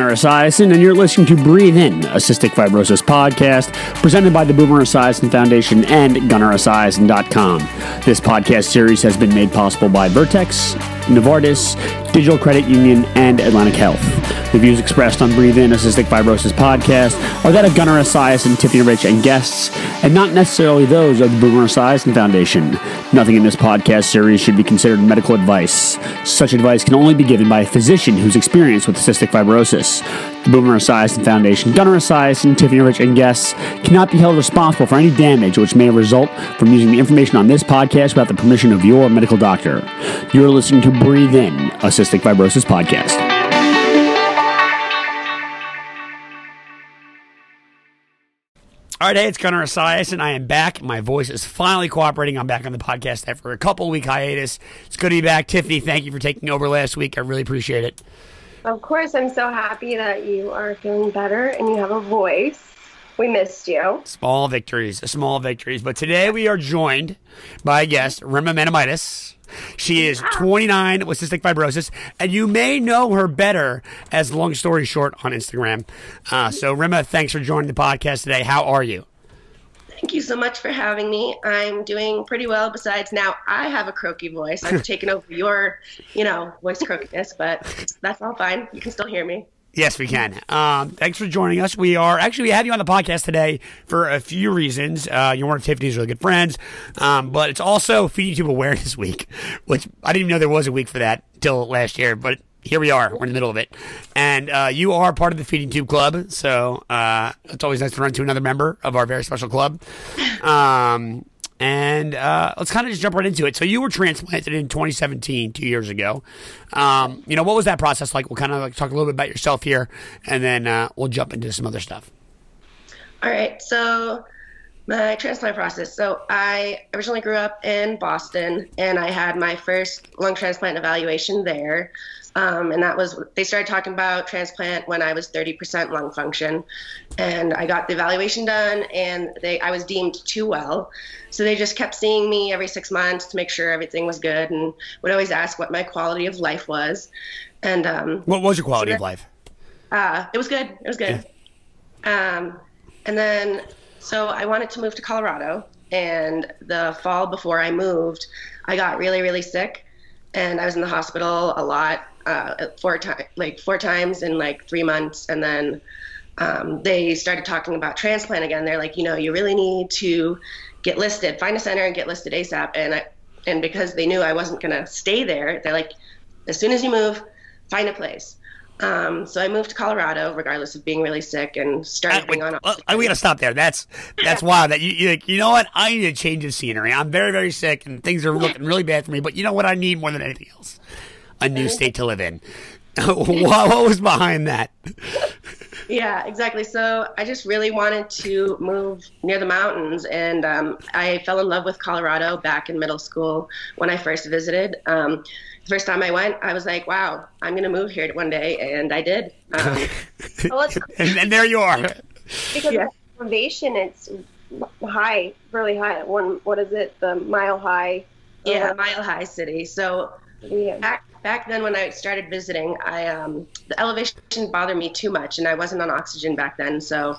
Gunnar Esiason, and you're listening to Breathe In, a cystic fibrosis podcast presented by the Boomer Esiason Foundation and GunnarEsiason.com. This podcast series has been made possible by Vertex, Novartis, Digital Credit Union, and Atlantic Health. The views expressed on Breathe In, a cystic fibrosis podcast are that of Gunnar Esiason, and Tiffany Rich, and guests, and not necessarily those of the Boomer Esiason Foundation. Nothing in this podcast series should be considered medical advice. Such advice can only be given by a physician who's experienced with cystic fibrosis. The Boomer Esiason Foundation, Gunnar Esiason, Tiffany Rich, and guests cannot be held responsible for any damage which may result from using the information on this podcast without the permission of your medical doctor. You're listening to Breathe In, a cystic fibrosis podcast. All right, hey, it's Gunnar Esiason, and I am back. My voice is finally cooperating. I'm back on the podcast after a couple week hiatus. It's good to be back. Tiffany, thank you for taking over last week. I really appreciate it. Of course, I'm so happy that you are feeling better and you have a voice. We missed you. Small victories, small victories. But today we are joined by a guest, Rima Manomaitis. She is 29 with cystic fibrosis, and you may know her better as Lung Story Short on Instagram. Uh, so, Rima, thanks for joining the podcast today. How are you? Thank you so much for having me. I'm doing pretty well. Besides, now I have a croaky voice. I've taken over your, you know, voice croakiness, but that's all fine. You can still hear me. Yes, we can. Um, thanks for joining us. We are actually we had you on the podcast today for a few reasons. Uh, you're one of Tiffany's really good friends, um, but it's also Feeding Tube Awareness Week, which I didn't even know there was a week for that till last year, but here we are. We're in the middle of it, and uh, you are part of the Feeding Tube Club, so uh, it's always nice to run to another member of our very special club. Um, and uh, let's kind of just jump right into it. So you were transplanted in 2017, two years ago. Um, you know, what was that process like? We'll kind of like talk a little bit about yourself here, and then uh, we'll jump into some other stuff. All right. So my transplant process. So I originally grew up in Boston, and I had my first lung transplant evaluation there. Um, and that was they started talking about transplant when I was 30% lung function, and I got the evaluation done, and they I was deemed too well, so they just kept seeing me every six months to make sure everything was good, and would always ask what my quality of life was, and um, what was your quality so of life? Uh, it was good. It was good. Yeah. Um, and then so I wanted to move to Colorado, and the fall before I moved, I got really really sick and I was in the hospital a lot uh, four times, like four times in like three months, and then um, they started talking about transplant again. They're like, you know, you really need to get listed, find a center and get listed ASAP. And I, and because they knew I wasn't gonna stay there, they're like, as soon as you move, find a place. Um, so I moved to Colorado, regardless of being really sick, and started being on. We gotta stop there. That's that's wild. That you you like, you know what? I need a change of scenery. I'm very very sick, and things are looking really bad for me. But you know what? I need more than anything else a new state to live in. what, what was behind that? Yeah, exactly. So I just really wanted to move near the mountains, and um, I fell in love with Colorado back in middle school when I first visited. Um, the first time I went, I was like, "Wow, I'm going to move here one day," and I did. Um, well, and, and, there you are. Because yeah. elevation, it's high, really high. One, what is it? The mile high. Yeah, mile high city. So yeah. back back then when I started visiting, I um, the elevation didn't bother me too much, and I wasn't on oxygen back then, so.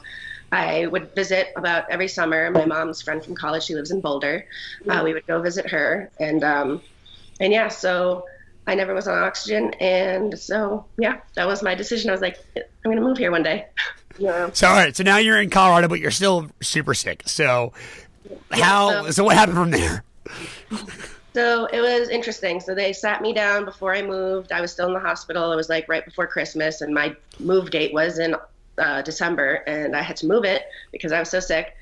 I would visit about every summer. My mom's friend from college, she lives in Boulder. Uh, we would go visit her, and um, and yeah, so I never was on oxygen, and so yeah, that was my decision. I was like, I'm gonna move here one day. Yeah. So all right, so now you're in Colorado, but you're still super sick. So how? Yeah, so, so what happened from there? So it was interesting. So they sat me down before I moved. I was still in the hospital. It was like right before Christmas, and my move date was in uh, December, and I had to move it because I was so sick.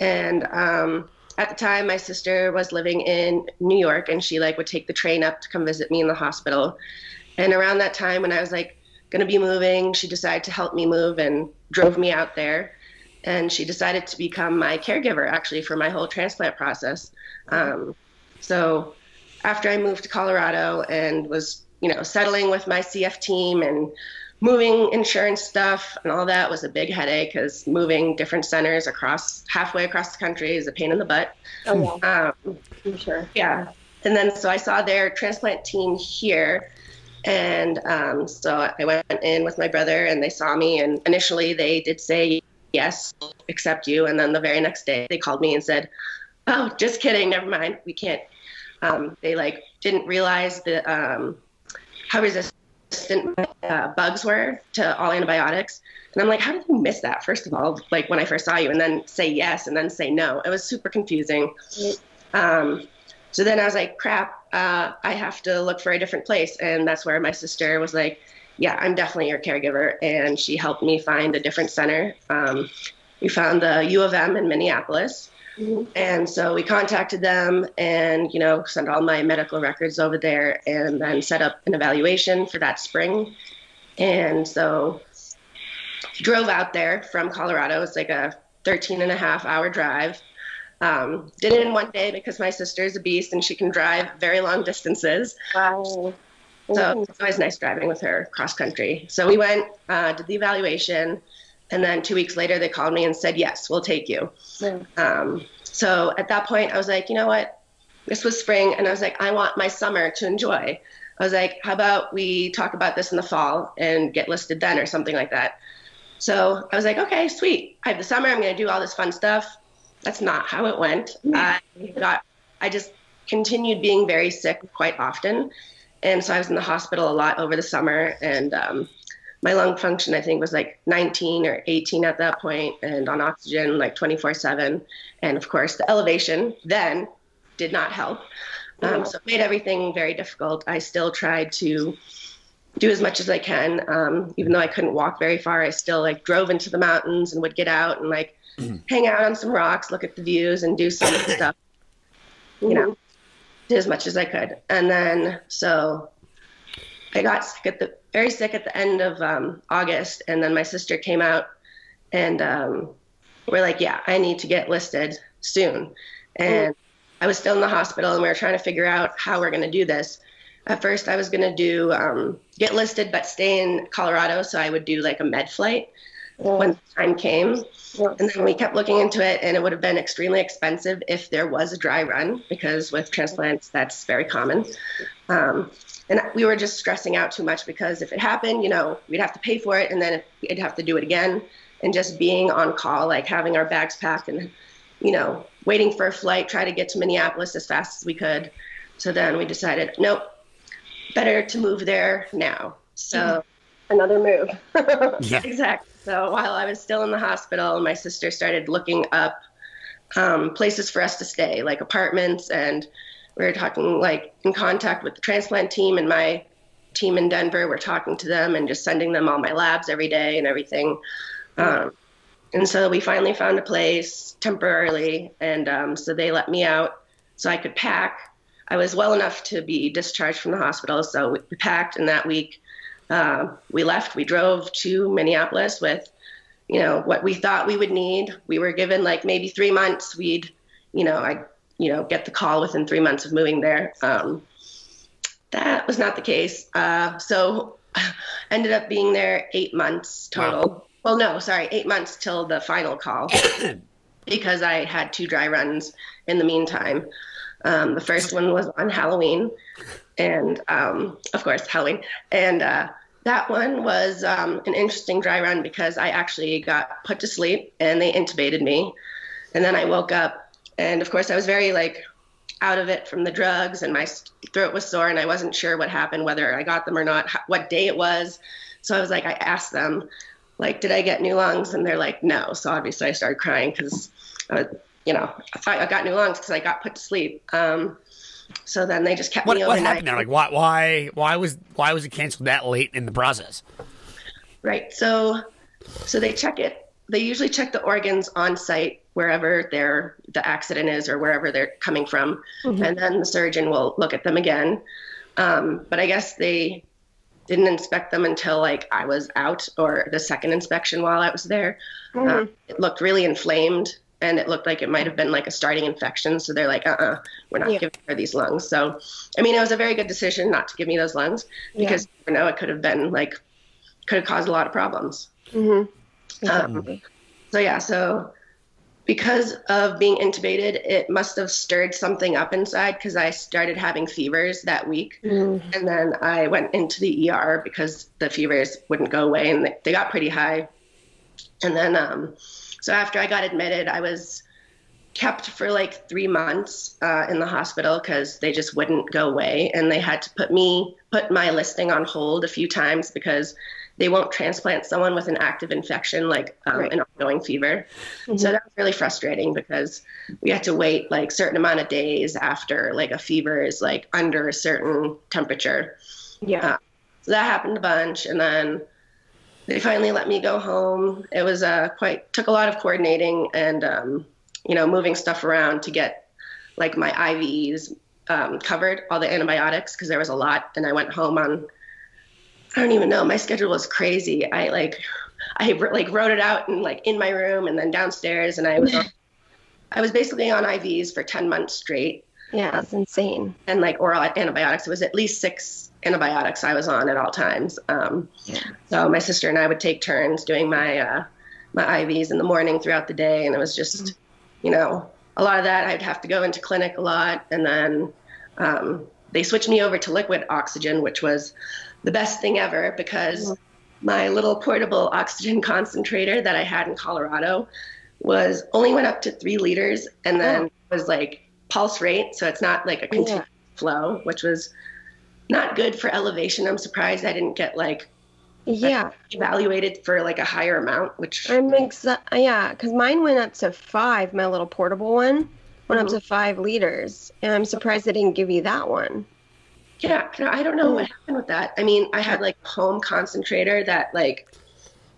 And um, at the time, my sister was living in New York, and she like would take the train up to come visit me in the hospital. And around that time, when I was like going to be moving, she decided to help me move and drove me out there. And she decided to become my caregiver actually for my whole transplant process. Um, so after I moved to Colorado and was, you know, settling with my CF team and moving insurance stuff and all that was a big headache because moving different centers across halfway across the country is a pain in the butt. Oh, yeah. Um, sure. Yeah. And then so I saw their transplant team here And um, so I went in with my brother, and they saw me. And initially, they did say yes, accept you. And then the very next day, they called me and said, "Oh, just kidding. Never mind. We can't." Um, they like didn't realize the um, how resistant uh, bugs were to all antibiotics. And I'm like, how did you miss that? First of all, like when I first saw you, and then say yes, and then say no. It was super confusing. Um, so then I was like, crap, uh, I have to look for a different place. And that's where my sister was like, yeah, I'm definitely your caregiver. And she helped me find a different center. Um, we found the U of M in Minneapolis. Mm-hmm. And so we contacted them and, you know, sent all my medical records over there and then set up an evaluation for that spring. And so drove out there from Colorado. It's like a 13 and a half hour drive. Um, did it in one day because my sister is a beast and she can drive very long distances. Wow. So it's always nice driving with her cross country. So we went, uh, did the evaluation, and then two weeks later they called me and said, "Yes, we'll take you." Yeah. Um, so at that point, I was like, you know what? This was spring, and I was like, I want my summer to enjoy. I was like, how about we talk about this in the fall and get listed then, or something like that. So I was like, okay, sweet. I have the summer. I'm going to do all this fun stuff. That's not how it went. I got, I just continued being very sick quite often, and so I was in the hospital a lot over the summer. And um, my lung function, I think, was like 19 or 18 at that point, and on oxygen like 24/7. And of course, the elevation then did not help. Um, so it made everything very difficult. I still tried to do as much as I can. Um, even though I couldn't walk very far, I still like drove into the mountains and would get out and like mm-hmm. hang out on some rocks, look at the views, and do some stuff. You know, did as much as I could. And then so I got sick at the very sick at the end of um, August, and then my sister came out and um, we're like, yeah, I need to get listed soon. And mm-hmm. I was still in the hospital, and we were trying to figure out how we're going to do this at first I was going to do um, get listed, but stay in Colorado. So I would do like a med flight when the time came. And then we kept looking into it, and it would have been extremely expensive if there was a dry run, because with transplants, that's very common. And we were just stressing out too much because if it happened, you know, we'd have to pay for it, and then we'd have to do it again. And just being on call, like having our bags packed and, you know, waiting for a flight, try to get to Minneapolis as fast as we could. So then we decided, nope, better to move there now. So mm-hmm. another move. yeah. Exactly. So while I was still in the hospital, my sister started looking up um, places for us to stay, like apartments, and we were talking like in contact with the transplant team and my team in Denver. We're talking to them and just sending them all my labs every day and everything. Um, and so we finally found a place temporarily, and um, so they let me out so I could pack I was well enough to be discharged from the hospital. So we packed, and that week uh, we left. We drove to Minneapolis with, you know, what we thought we would need. We were given like maybe three months. We'd, you know, I, you know, get the call within three months of moving there. Um, that was not the case. Uh, so ended up being there eight months total. Wow. Well, no, sorry, eight months till the final call because I had two dry runs in the meantime. Um, the first one was on Halloween, and um, of course Halloween, and uh, that one was um, an interesting dry run because I actually got put to sleep and they intubated me, and then I woke up, and of course I was very like out of it from the drugs, and my throat was sore, and I wasn't sure what happened, whether I got them or not, what day it was. So I was like, I asked them, like, did I get new lungs? And they're like, no. So obviously I started crying because you know, I, thought I got new lungs because I got put to sleep. Um, so then they just kept what, me overnight. What happened there? Like, why, why, why was, why was it canceled that late in the process? Right. So, so they check it. They usually check the organs on site wherever their the accident is or wherever they're coming from, mm-hmm. and then the surgeon will look at them again. Um, but I guess they didn't inspect them until like I was out or the second inspection while I was there. Mm-hmm. Uh, it looked really inflamed and it looked like it might have been like a starting infection. So they're like, uh uh-uh, uh, we are not yeah. giving her these lungs. So, I mean, it was a very good decision not to give me those lungs because yeah. you know it could have been like, could have caused a lot of problems. Mm-hmm. Um, so yeah, so because of being intubated, it must have stirred something up inside because I started having fevers that week. Mm. And then I went into the ER because the fevers wouldn't go away and they- got pretty high. And then, um, so after I got admitted, I was kept for like three months uh, in the hospital because they just wouldn't go away. And they had to put me, put my listing on hold a few times because they won't transplant someone with an active infection like um, Right. an ongoing fever. So that was really frustrating because we had to wait like certain amount of days after like a fever is like under a certain temperature. Yeah. Uh, So that happened a bunch, and then they finally let me go home. It was uh, quite took a lot of coordinating and um, you know moving stuff around to get like my IVs um, covered, all the antibiotics because there was a lot, and I went home on I don't even know. My schedule was crazy. I like I like wrote it out and like in my room and then downstairs, and I was I was basically on IVs for ten months straight yeah. that's insane. and like oral antibiotics. It was at least six antibiotics I was on at all times. Um, Yeah. So my sister and I would take turns doing my uh, my IVs in the morning throughout the day, and it was just, you know, a lot of that. I'd have to go into clinic a lot, and then um, they switched me over to liquid oxygen, which was the best thing ever because my little portable oxygen concentrator that I had in Colorado was only went up to three liters, and then was like pulse rate, so it's not like a continuous flow, which was not good for elevation. I'm surprised I didn't get like Yeah. evaluated for like a higher amount, which I'm exa- yeah, because mine went up to five. My little portable one went up Mhm. to five liters, and I'm surprised they didn't give you that one. Yeah, no, I don't know what happened with that. I mean, I had like a home concentrator that like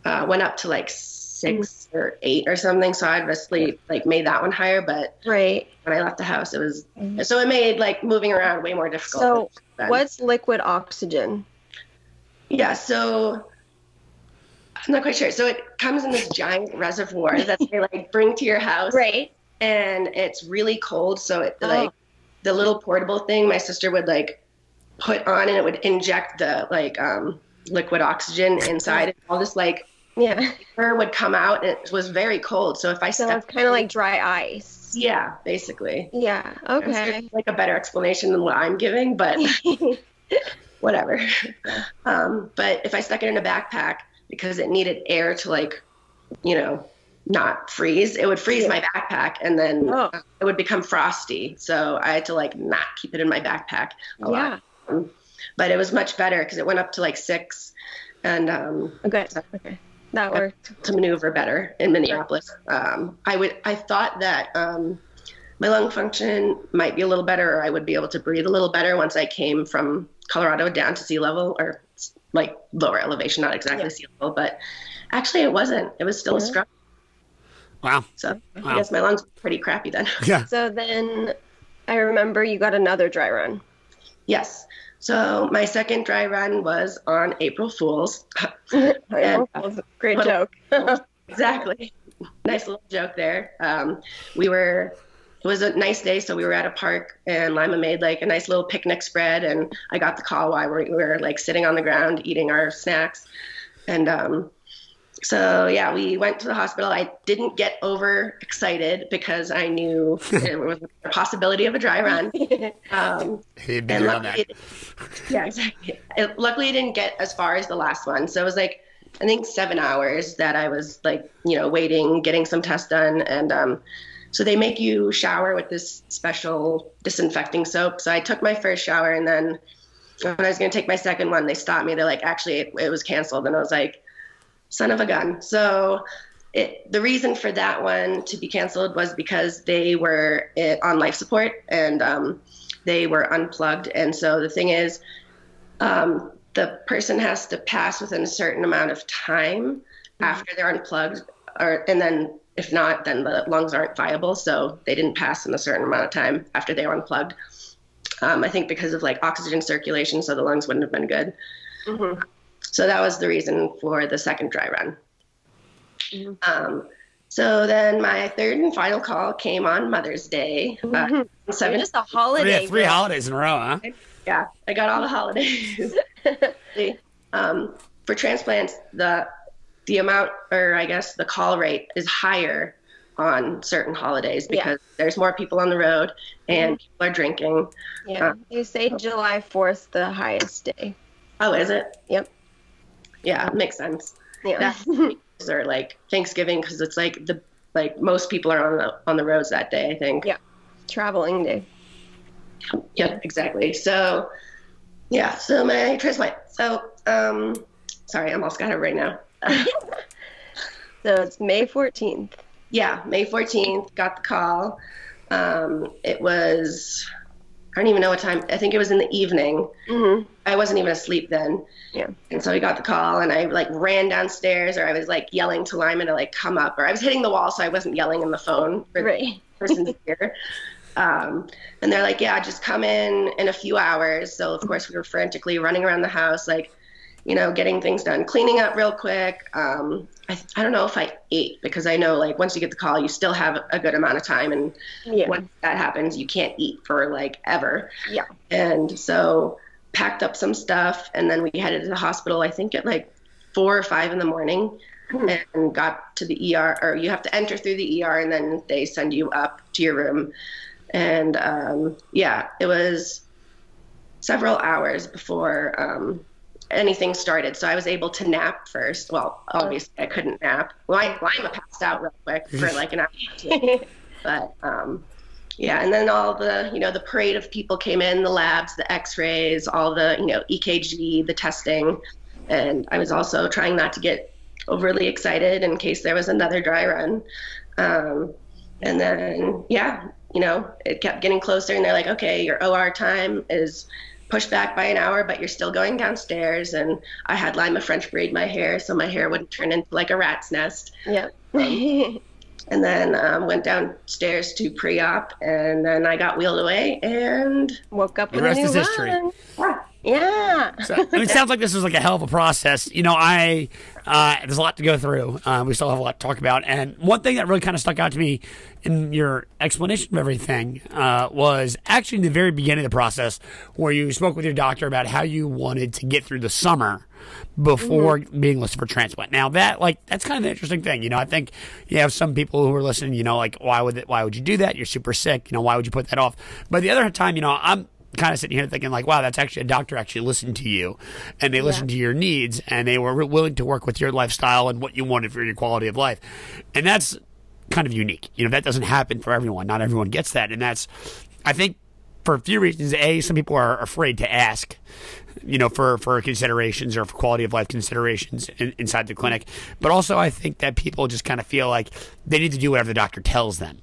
uh, went up to like six or eight or something, so I obviously like made that one higher. But Right. when I left the house, it was so it made like moving around way more difficult. So what's liquid oxygen? Yeah, so I'm not quite sure. So it comes in this giant reservoir that they like bring to your house. Right. and it's really cold. So it Oh. like the little portable thing my sister would like put on, and it would inject the like um, liquid oxygen inside. And all this like Yeah. air would come out, and it was very cold. So if I So it's kind of like dry ice. yeah, basically. Yeah. Okay. Like a better explanation than what I'm giving, but whatever. Um, but if I stuck it in a backpack because it needed air to like, you know, not freeze, it would freeze Yeah. my backpack and then Oh. it would become frosty. So I had to like not keep it in my backpack a lot. Yeah. But it was much better because it went up to like six and um, Okay. Okay. That worked. to maneuver better in Minneapolis. Um, I would I thought that um, my lung function might be a little better, or I would be able to breathe a little better once I came from Colorado down to sea level, or like lower elevation, not exactly Yeah. sea level, but actually it wasn't. It was still a struggle. Wow. So Wow. I guess my lungs were pretty crappy then. Yeah. So then I remember you got another dry run. Yes. So my second dry run was on April Fools. Great What- joke. exactly. Nice little joke there. Um, we were, it was a nice day, so we were at a park, and Lima made like a nice little picnic spread, and I got the call while we were like sitting on the ground eating our snacks, and um, so yeah, we went to the hospital. I didn't get over excited because I knew it was a possibility of a dry run. Um, He'd be and around that. luckily, it, yeah, exactly. It, luckily, it didn't get as far as the last one. So it was like, I think seven hours that I was like, you know, waiting, getting some tests done. And um, so they make you shower with this special disinfecting soap. So I took my first shower and then when I was going to take my second one, they stopped me. They're like, actually, it, it was canceled. And I was like, son of a gun. So it, the reason for that one to be canceled was because they were eh, on life support and um, they were unplugged. And so the thing is, um, the person has to pass within a certain amount of time after they're unplugged, or and then if not, then the lungs aren't viable. So they didn't pass in a certain amount of time after they were unplugged. Um, I think because of like oxygen circulation, so the lungs wouldn't have been good. Mhm. So that was the reason for the second dry run. Mhm. Um, so then my third and final call came on Mother's Day. Uh, Mhm. seven, Just a holiday. Three, three girl. holidays in a row, huh? yeah, I got all the holidays. um, for transplants, the the amount, or I guess the call rate, is higher on certain holidays Yeah. because there's more people on the road and people are drinking. Yeah. Uh, They say July 4th the highest day. Oh, is it? Yep. Yeah, makes sense. Yeah. Or like Thanksgiving because it's like the like most people are on the on the roads that day. I think. Yeah. Traveling day. Yep, exactly. So, yeah. So my transplant. So, um, sorry, I'm all scattered right now. So it's May 14th. yeah, May 14th, got the call. Um, it was, I don't even know what time, I think it was in the evening. hmm I wasn't even asleep then. Yeah. And so we got the call and I like ran downstairs or I was like yelling to Lyman to like come up or I was hitting the wall so I wasn't yelling in the phone for Right. the person's ear. Um, and they're like, yeah, just come in in a few hours. So of course we were frantically running around the house, like, you know, getting things done, cleaning up real quick. Um, I, I don't know if I ate because I know like once you get the call, you still have a good amount of time. And Yeah. once that happens, you can't eat for like ever. Yeah. And so packed up some stuff and then we headed to the hospital, I think at like four or five in the morning Hmm. and got to the ER or you have to enter through the ER and then they send you up to your room. And um, yeah, it was several hours before um, anything started. So I was able to nap first. Well, obviously I couldn't nap. Lima, Lima passed out real quick for like an hour or two. But um, yeah, and then all the you know the parade of people came in, the labs, the X-rays, all the you know EKG, the testing, and I was also trying not to get overly excited in case there was another dry run. Um, and then yeah, you know it kept getting closer, and they're like, okay, your OR time is pushed back by an hour, but you're still going downstairs. And I had Lima French braid my hair so my hair wouldn't turn into like a rat's nest Yep. and then um, went downstairs to pre-op, and then I got wheeled away, and Woke up The with rest a new is history. yeah, Yeah. So, I mean, it sounds like this is like a hell of a process. You know, I uh, there's a lot to go through. Uh, we still have a lot to talk about. And one thing that really kind of stuck out to me in your explanation of everything uh, was actually in the very beginning of the process, where you spoke with your doctor about how you wanted to get through the summer before being listed for transplant. Now that like that's kind of an interesting thing. You know, I think you have some people who are listening. You know, like why would it, why would you do that? You're super sick. You know, why would you put that off? But the other time, you know, I'm kind of sitting here thinking like, wow, that's actually a doctor actually listened to you, and they listened to your needs, and they were willing to work with your lifestyle and what you wanted for your quality of life, and that's kind of unique. You know, that doesn't happen for everyone. Not everyone gets that, and that's, I think, for a few reasons. A, some people are afraid to ask, you know, for for considerations or for quality of life considerations in, inside the clinic. But also, I think that people just kind of feel like they need to do whatever the doctor tells them.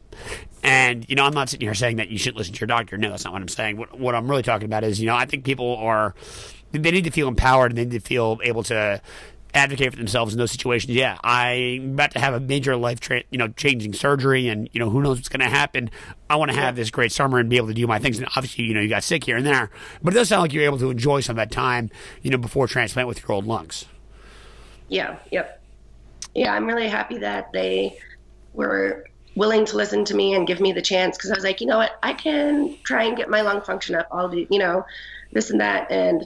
And you know, I'm not sitting here saying that you should listen to your doctor. No, that's not what I'm saying. What, what I'm really talking about is, you know, I think people are they need to feel empowered and they need to feel able to advocate for themselves in those situations. Yeah, I'm about to have a major life, tra- you know, changing surgery, and you know, who knows what's going to happen. I want to have this great summer and be able to do my things. And obviously, you know, you got sick here and there, but it does sound like you're able to enjoy some of that time, you know, before transplant with your old lungs. yeah, yep, yeah. I'm really happy that they were willing to listen to me and give me the chance because I was like, you know what, I can try and get my lung function up. I'll do, you know, this and that, and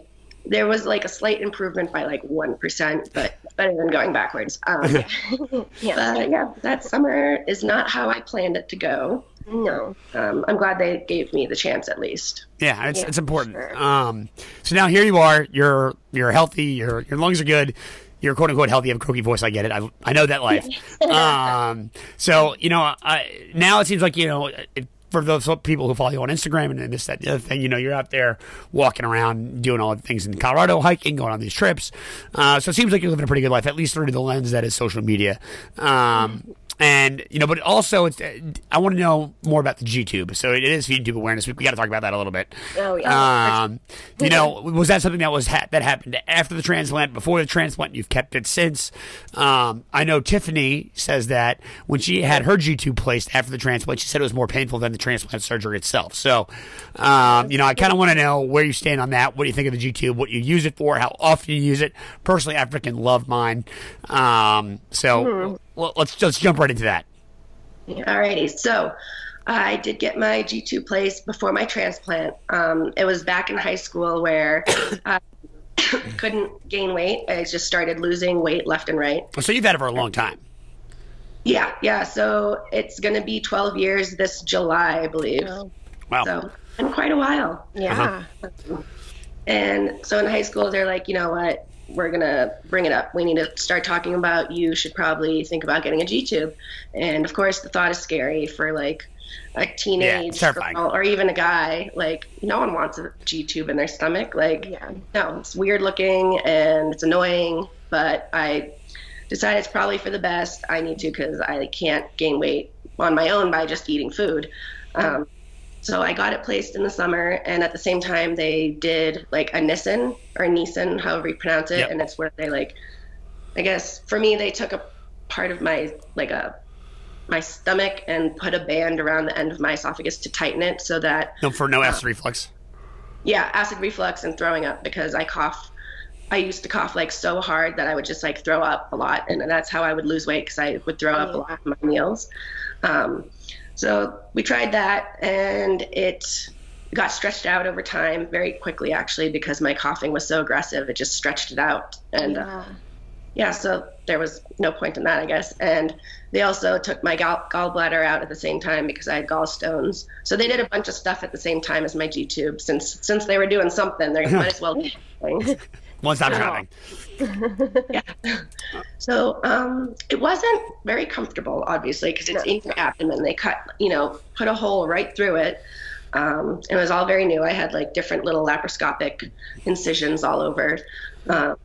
there was like a slight improvement by like one percent, but better than going backwards. Um, Yeah. But yeah, that summer is not how I planned it to go. No. Um, I'm glad they gave me the chance at least. Yeah, it's, Yeah, it's important. sure. Um, so now here you are. You're you're healthy. Your your lungs are good. You're quote unquote healthy. You have a croaky voice. I get it. I, I know that life. um, so you know, I, now it seems like you know. It, for those people who follow you on Instagram and this, that, the other thing, you know, you're out there walking around doing all the things in Colorado, hiking, going on these trips. Uh, so it seems like you're living a pretty good life, at least through the lens that is social media. Um, and you know, but also, it's I want to know more about the G-tube. So it is G-tube awareness. We, we got to talk about that a little bit. Oh, yeah. Um, you know, was that something that was ha- that happened after the transplant, before the transplant? You've kept it since. Um, I know Tiffany says that when she had her G-tube placed after the transplant, she said it was more painful than the transplant surgery itself. So, um, you know, I kind of want to know where you stand on that. What do you think of the G-tube? What you use it for? How often you use it? Personally, I freaking love mine. Um, so well, let's let's jump right into that. Alrighty, so I did get my G-tube place before my transplant. Um, it was back in high school where I couldn't gain weight. I just started losing weight left and right. So you've had it for a long time. Yeah, yeah. So it's going to be 12 years this July, I believe. Oh, Wow. So, in quite a while. yeah. And so in high school, they're like, you know what? We're going to bring it up. We need to start talking about you should probably think about getting a G tube. And of course, the thought is scary for like a teenage terrifying. girl or even a guy. Like, no one wants a G tube in their stomach. Like, Yeah. no, it's weird looking and it's annoying, but I decided it's probably for the best. I need to because I can't gain weight on my own by just eating food. Um, so I got it placed in the summer, and at the same time, they did like a Nissen or Nissan, however you pronounce it, Yep. and it's where they like, I guess for me, they took a part of my like a my stomach and put a band around the end of my esophagus to tighten it so that No, for no acid reflux. yeah, acid reflux and throwing up because I cough. I used to cough like so hard that I would just like throw up a lot, and that's how I would lose weight because I would throw up a lot of my meals. Um, so we tried that, and it got stretched out over time very quickly, actually, because my coughing was so aggressive. It just stretched it out, and uh, Yeah. yeah, so there was no point in that, I guess. And they also took my gall- gallbladder out at the same time because I had gallstones. So they did a bunch of stuff at the same time as my G tube. Since since they were doing something, they might as well do things. One stop Yeah. shopping. yeah. So um, it wasn't very comfortable, obviously, because it's in your abdomen. They cut, you know, put a hole right through it. Um, it was all very new. I had like different little laparoscopic incisions all over. Um,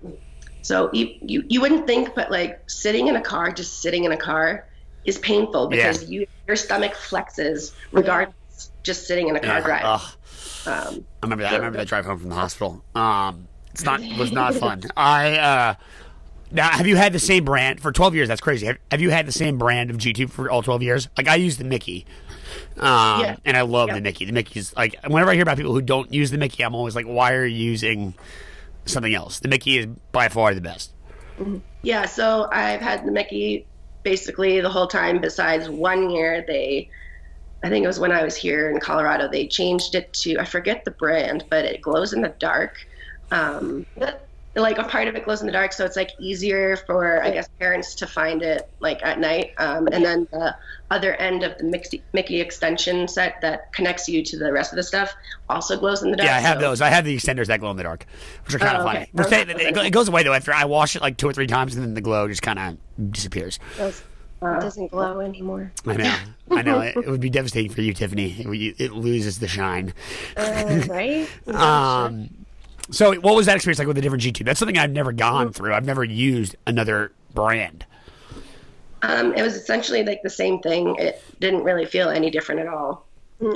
so you, you you wouldn't think, but like sitting in a car, just sitting in a car, is painful because you your stomach flexes regardless. Just sitting in a car Yeah. drive. Um, I remember that. I remember that drive home from the hospital. Um, it's not it was not fun. I uh, now have you had the same brand for twelve years? That's crazy. Have, have you had the same brand of G-tube for all twelve years? Like I use the Mickey, um, Yeah. and I love Yeah. the Mickey. The Mickey's like whenever I hear about people who don't use the Mickey, I'm always like, why are you using something else? The Mickey is by far the best. Yeah, so I've had the Mickey basically the whole time. Besides one year, they, I think it was when I was here in Colorado, they changed it to I forget the brand, but it glows in the dark. Um, like a part of it glows in the dark, so it's like easier for I guess parents to find it like at night. Um, and then the other end of the Mickey, Mickey extension set that connects you to the rest of the stuff also glows in the dark. Yeah, I have so- those. I have the extenders that glow in the dark, which are kind Oh, of funny. okay. But it, it goes away though after I wash it like two or three times, and then the glow just kind of disappears. Those- it doesn't glow anymore. I know. I know. It, it would be devastating for you, Tiffany. It, it loses the shine. Uh, right? Um, so, what was that experience like with the different G-tube? That's something I've never gone through. I've never used another brand. Um, it was essentially like the same thing. It didn't really feel any different at all.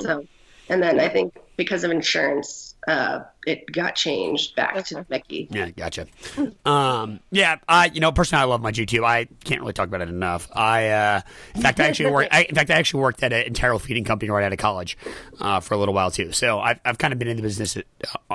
So, and then I think because of insurance, uh, it got changed back to Mickey. Yeah, gotcha. Um, yeah, I you know personally I love my G-tube. I can't really talk about it enough. I uh, in fact I actually work. I, in fact I actually worked at an enteral feeding company right out of college uh, for a little while too. So I've I've kind of been in the business, uh,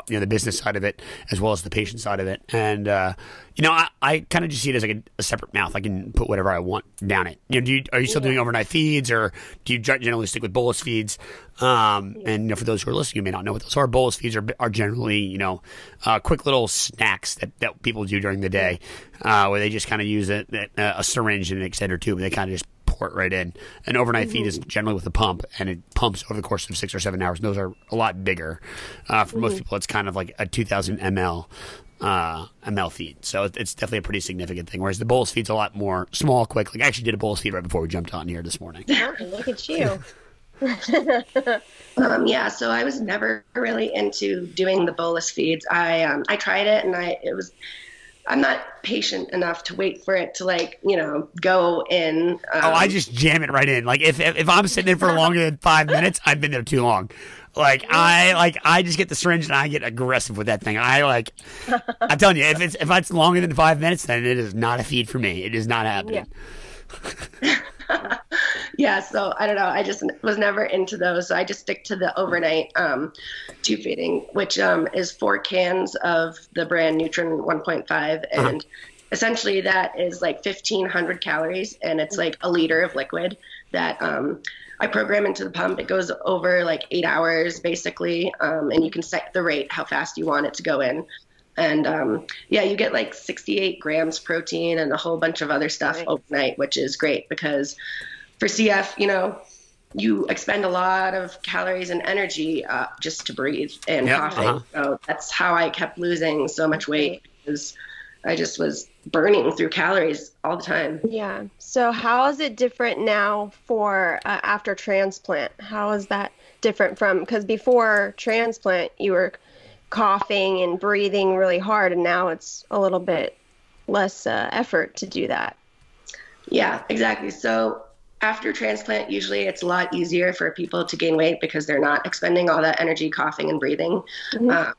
you know, the business side of it as well as the patient side of it, and uh, you know I, I kind of just see it as like a, a separate mouth. I can put whatever I want down it. You know, do you, are you still doing overnight feeds or do you generally stick with bolus feeds? Um, and you know, for those who are listening, you may not know what those are. Bolus feeds are, are generally, you know, uh, quick little snacks that, that people do during the day, uh, where they just kind of use a, a, a syringe and an extender tube. And they kind of just pour it right in. An overnight feed is generally with a pump, and it pumps over the course of six or seven hours. And those are a lot bigger. Uh, for most people, it's kind of like a 2,000 ml uh, ml feed. So it's definitely a pretty significant thing. Whereas the bolus feed's a lot more small, quick. Like I actually did a bolus feed right before we jumped on here this morning. Look at you. Um, yeah, so I was never really into doing the bolus feeds. I um, I tried it and I it was I'm not patient enough to wait for it to like you know go in. Um, Oh, I just jam it right in. Like if if, if I'm sitting in for longer than five minutes, I've been there too long. Like I like I just get the syringe and I get aggressive with that thing. I like I'm telling you, if it's if it's longer than five minutes, then it is not a feed for me. It is not happening. yeah, so I don't know. I just was never into those. So I just stick to the overnight um, tube feeding, which um, is four cans of the brand Nutren 1.5, and essentially that is like 1,500 calories, and it's like a liter of liquid that um, I program into the pump. It goes over like eight hours basically, um, and you can set the rate how fast you want it to go in. And um, yeah, you get like 68 grams protein and a whole bunch of other stuff Right. overnight, which is great because for CF, you know, you expend a lot of calories and energy uh, just to breathe and Yep, coughing. uh-huh. So that's how I kept losing so much weight because I just was burning through calories all the time. Yeah. So how is it different now for uh, after transplant? How is that different from because before transplant you were coughing and breathing really hard, and now it's a little bit less uh, effort to do that. Yeah, exactly. So after transplant, usually it's a lot easier for people to gain weight because they're not expending all that energy coughing and breathing. Mhm. Um,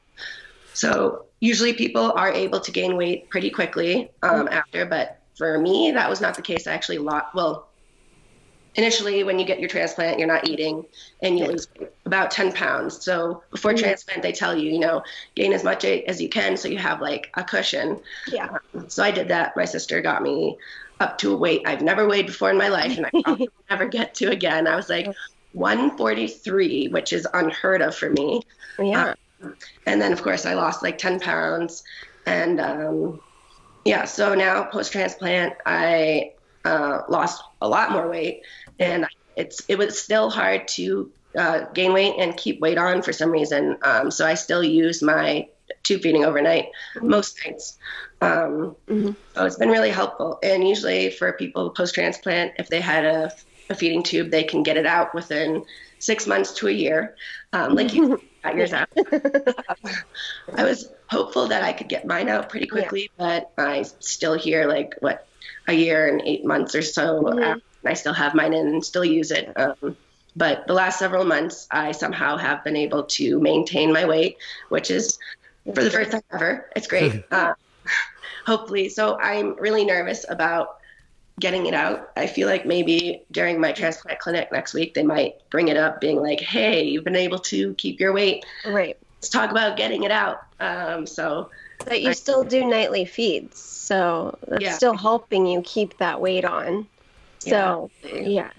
so usually people are able to gain weight pretty quickly um, after, but for me, that was not the case. I actually lost, well, initially when you get your transplant, you're not eating and you lose about 10 pounds. So before Mhm. transplant, they tell you, you know, gain as much as you can so you have like a cushion. Yeah. So I did that. My sister got me up to a weight I've never weighed before in my life, and I probably will never get to again. I was like 143, which is unheard of for me. Yeah. And then, of course, I lost like 10 pounds. And um, yeah, so now post transplant, I uh, lost a lot more weight, and it's it was still hard to uh, gain weight and keep weight on for some reason. Um, so I still use my tube feeding overnight most nights. Um, Mhm. So it's been really helpful. And usually for people post transplant, if they had a, a feeding tube, they can get it out within six months to a year. Um, like you got yours out. I was hopeful that I could get mine out pretty quickly, but I still hear like what a year and eight months or so. Mhm. and I still have mine in and still use it. Um, but the last several months, I somehow have been able to maintain my weight, which is for the first time ever. It's great. uh, hopefully. So I'm really nervous about getting it out. I feel like maybe during my transplant clinic next week, they might bring it up, being like, hey, you've been able to keep your weight. Right. Let's talk about getting it out. Um, so, But you still do nightly feeds, so that's Yeah. still helping you keep that weight on. So yeah.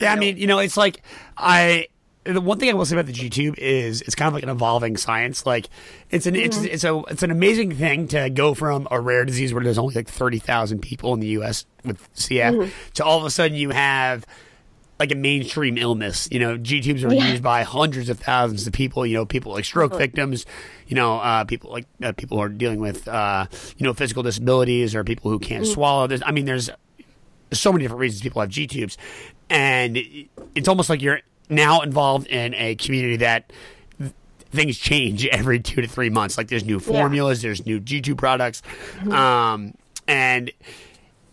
Yeah, I mean, you know, it's like I. The one thing I will say about the G tube is it's kind of like an evolving science. Like it's an it's it's a it's an amazing thing to go from a rare disease where there's only like thirty thousand people in the U.S. with CF to all of a sudden you have like a mainstream illness. You know, G tubes are Yeah. used by hundreds of thousands of people. You know, people like stroke victims. You know, uh, people like uh, people who are dealing with uh, you know physical disabilities or people who can't swallow. There's, I mean, there's there's so many different reasons people have G tubes, and it- it's almost like you're now involved in a community that things change every two to three months. Like there's new formulas, there's new G-tube products, um, and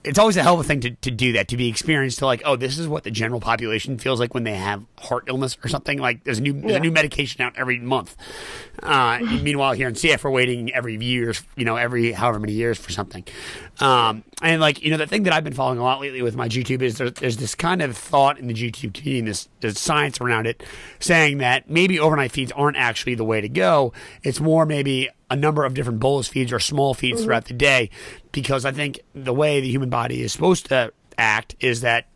it's always a hell of a thing to, to do that to be experienced to like oh this is what the general population feels like when they have heart illness or something. Like there's a new there's Yeah. a new medication out every month. Uh, meanwhile here in CF we're waiting every years you know every however many years for something. Um, and like you know the thing that I've been following a lot lately with my GTube is there, there's this kind of thought in the GTube community and this there's science around it saying that maybe overnight feeds aren't actually the way to go. It's more maybe a number of different bolus feeds or small feeds mm-hmm. throughout the day because I think the way the human body is supposed to act is that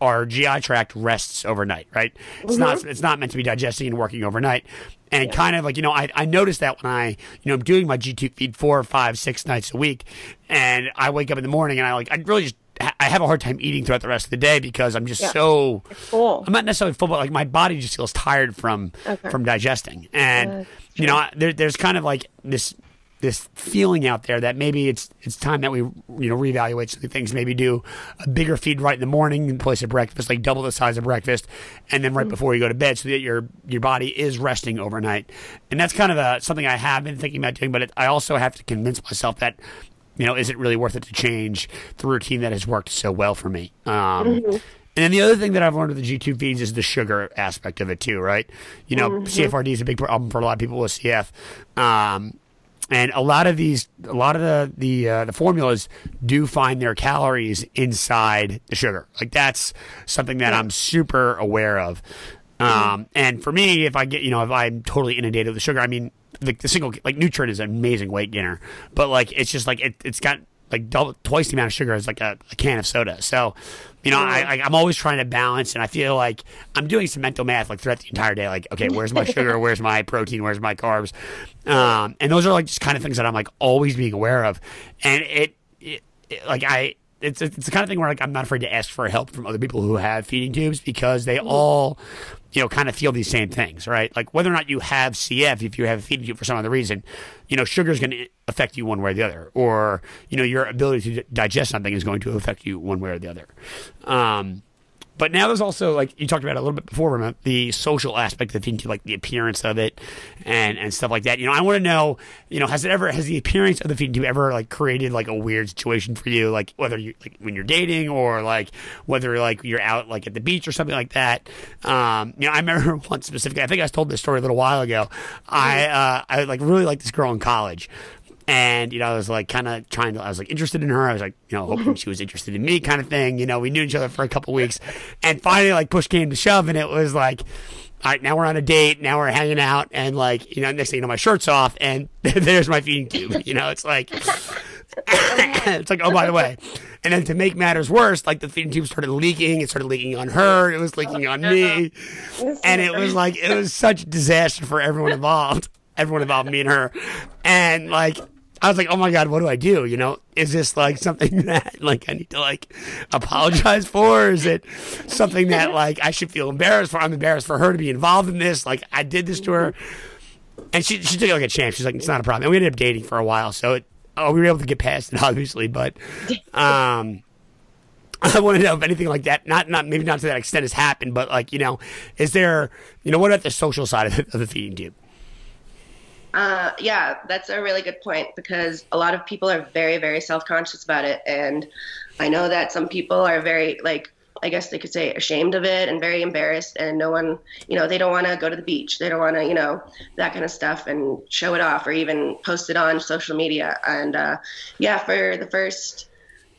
our GI tract rests overnight, right? It's not mm-hmm. it's not meant to be digesting and working overnight. And kind of like, you know, I, I noticed that when I, you know, I'm doing my G-tube feed four, five, six nights a week, and I wake up in the morning and I like, I really just, I have a hard time eating throughout the rest of the day because I'm just Yeah. so, Full. I'm not necessarily full, but like my body just feels tired from Okay. from digesting, and Uh, you know, I- there, there's kind of like this this feeling out there that maybe it's it's time that we you know reevaluate some things. Maybe do a bigger feed right in the morning in place of breakfast, like double the size of breakfast, and then right before you go to bed, so that your your body is resting overnight. And that's kind of a, something I have been thinking about doing, but it, I also have to convince myself that. You know, is it really worth it to change the routine that has worked so well for me? Um, And then the other thing that I've learned with the G-tube feeds is the sugar aspect of it too, right? You know, CFRD is a big problem for a lot of people with CF. Um, and a lot of these, a lot of the the uh, the formulas do find their calories inside the sugar. Like that's something that I'm super aware of. Um, and for me, if I get, you know, if I'm totally inundated with sugar, I mean, the, the single like Nutren is an amazing weight gainer, but like it's just like it, it's got like double twice the amount of sugar as like a, a can of soda. So, you know, I, I I'm always trying to balance, and I feel like I'm doing some mental math like throughout the entire day. Like, okay, where's my sugar? Where's my protein? Where's my carbs? Um, and those are like just kind of things that I'm like always being aware of, and it, it, it like I it's it's the kind of thing where like I'm not afraid to ask for help from other people who have feeding tubes because they all you know kind of feel these same things, right? Like whether or not you have CF, if you have a feeding tube for some other reason, you know sugar is going to affect you one way or the other, or you know your ability to digest something is going to affect you one way or the other. Um, but now there's also like you talked about a little bit before, the social aspect of the tube, like the appearance of it and and stuff like that. You know, I want to know, you know, has it ever has the appearance of the tube ever like created like a weird situation for you, like whether you like when you're dating or like whether like you're out like at the beach or something like that. Um, you know, I remember one specifically. I think I told this story a little while ago. I uh, I like really liked this girl in college. And, you know, I was like kind of trying to, I was like interested in her. I was like, you know, hoping she was interested in me kind of thing. You know, we knew each other for a couple weeks. And finally, like, push came to shove, and it was like, all right, now we're on a date. Now we're hanging out. And, like, you know, next thing you know, my shirt's off, and there's my feeding tube. You know, it's like, it's like, oh, by the way. And then to make matters worse, like the feeding tube started leaking. It started leaking on her. It was leaking on me. And it was like, it was such a disaster for everyone involved. Everyone involved, me and her. And like, I was like, oh my God, what do I do? You know, is this like something that like I need to like apologize for? Is it something that like I should feel embarrassed for? I'm embarrassed for her to be involved in this. Like I did this to her. And she, she took it like a champ. She's like, it's not a problem. And we ended up dating for a while. So it, oh, we were able to get past it, obviously. But, um, I want to know if anything like that, not not maybe not to that extent has happened, but like you know, is there you know what about the social side of the, of the feeding tube? Uh, yeah, that's a really good point because a lot of people are very, very self conscious about it. And I know that some people are very, like, I guess they could say ashamed of it and very embarrassed. And no one, you know, they don't want to go to the beach. They don't want to, you know, that kind of stuff and show it off or even post it on social media. And uh, yeah, for the first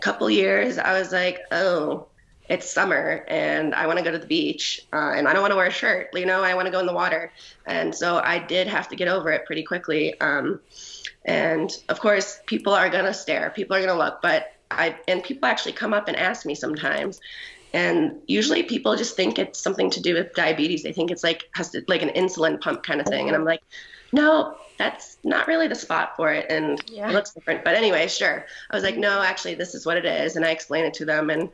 couple years, I was like, oh, it's summer and I want to go to the beach uh, and I don't want to wear a shirt. You know, I want to go in the water. And so I did have to get over it pretty quickly. Um, and of course, people are going to stare, people are going to look, but I, and people actually come up and ask me sometimes. And usually people just think it's something to do with diabetes. They think it's like, has to, like an insulin pump kind of thing. And I'm like, no, that's not really the spot for it. And yeah. it looks different. But anyway, sure. I was like, no, actually, this is what it is. And I explained it to them. And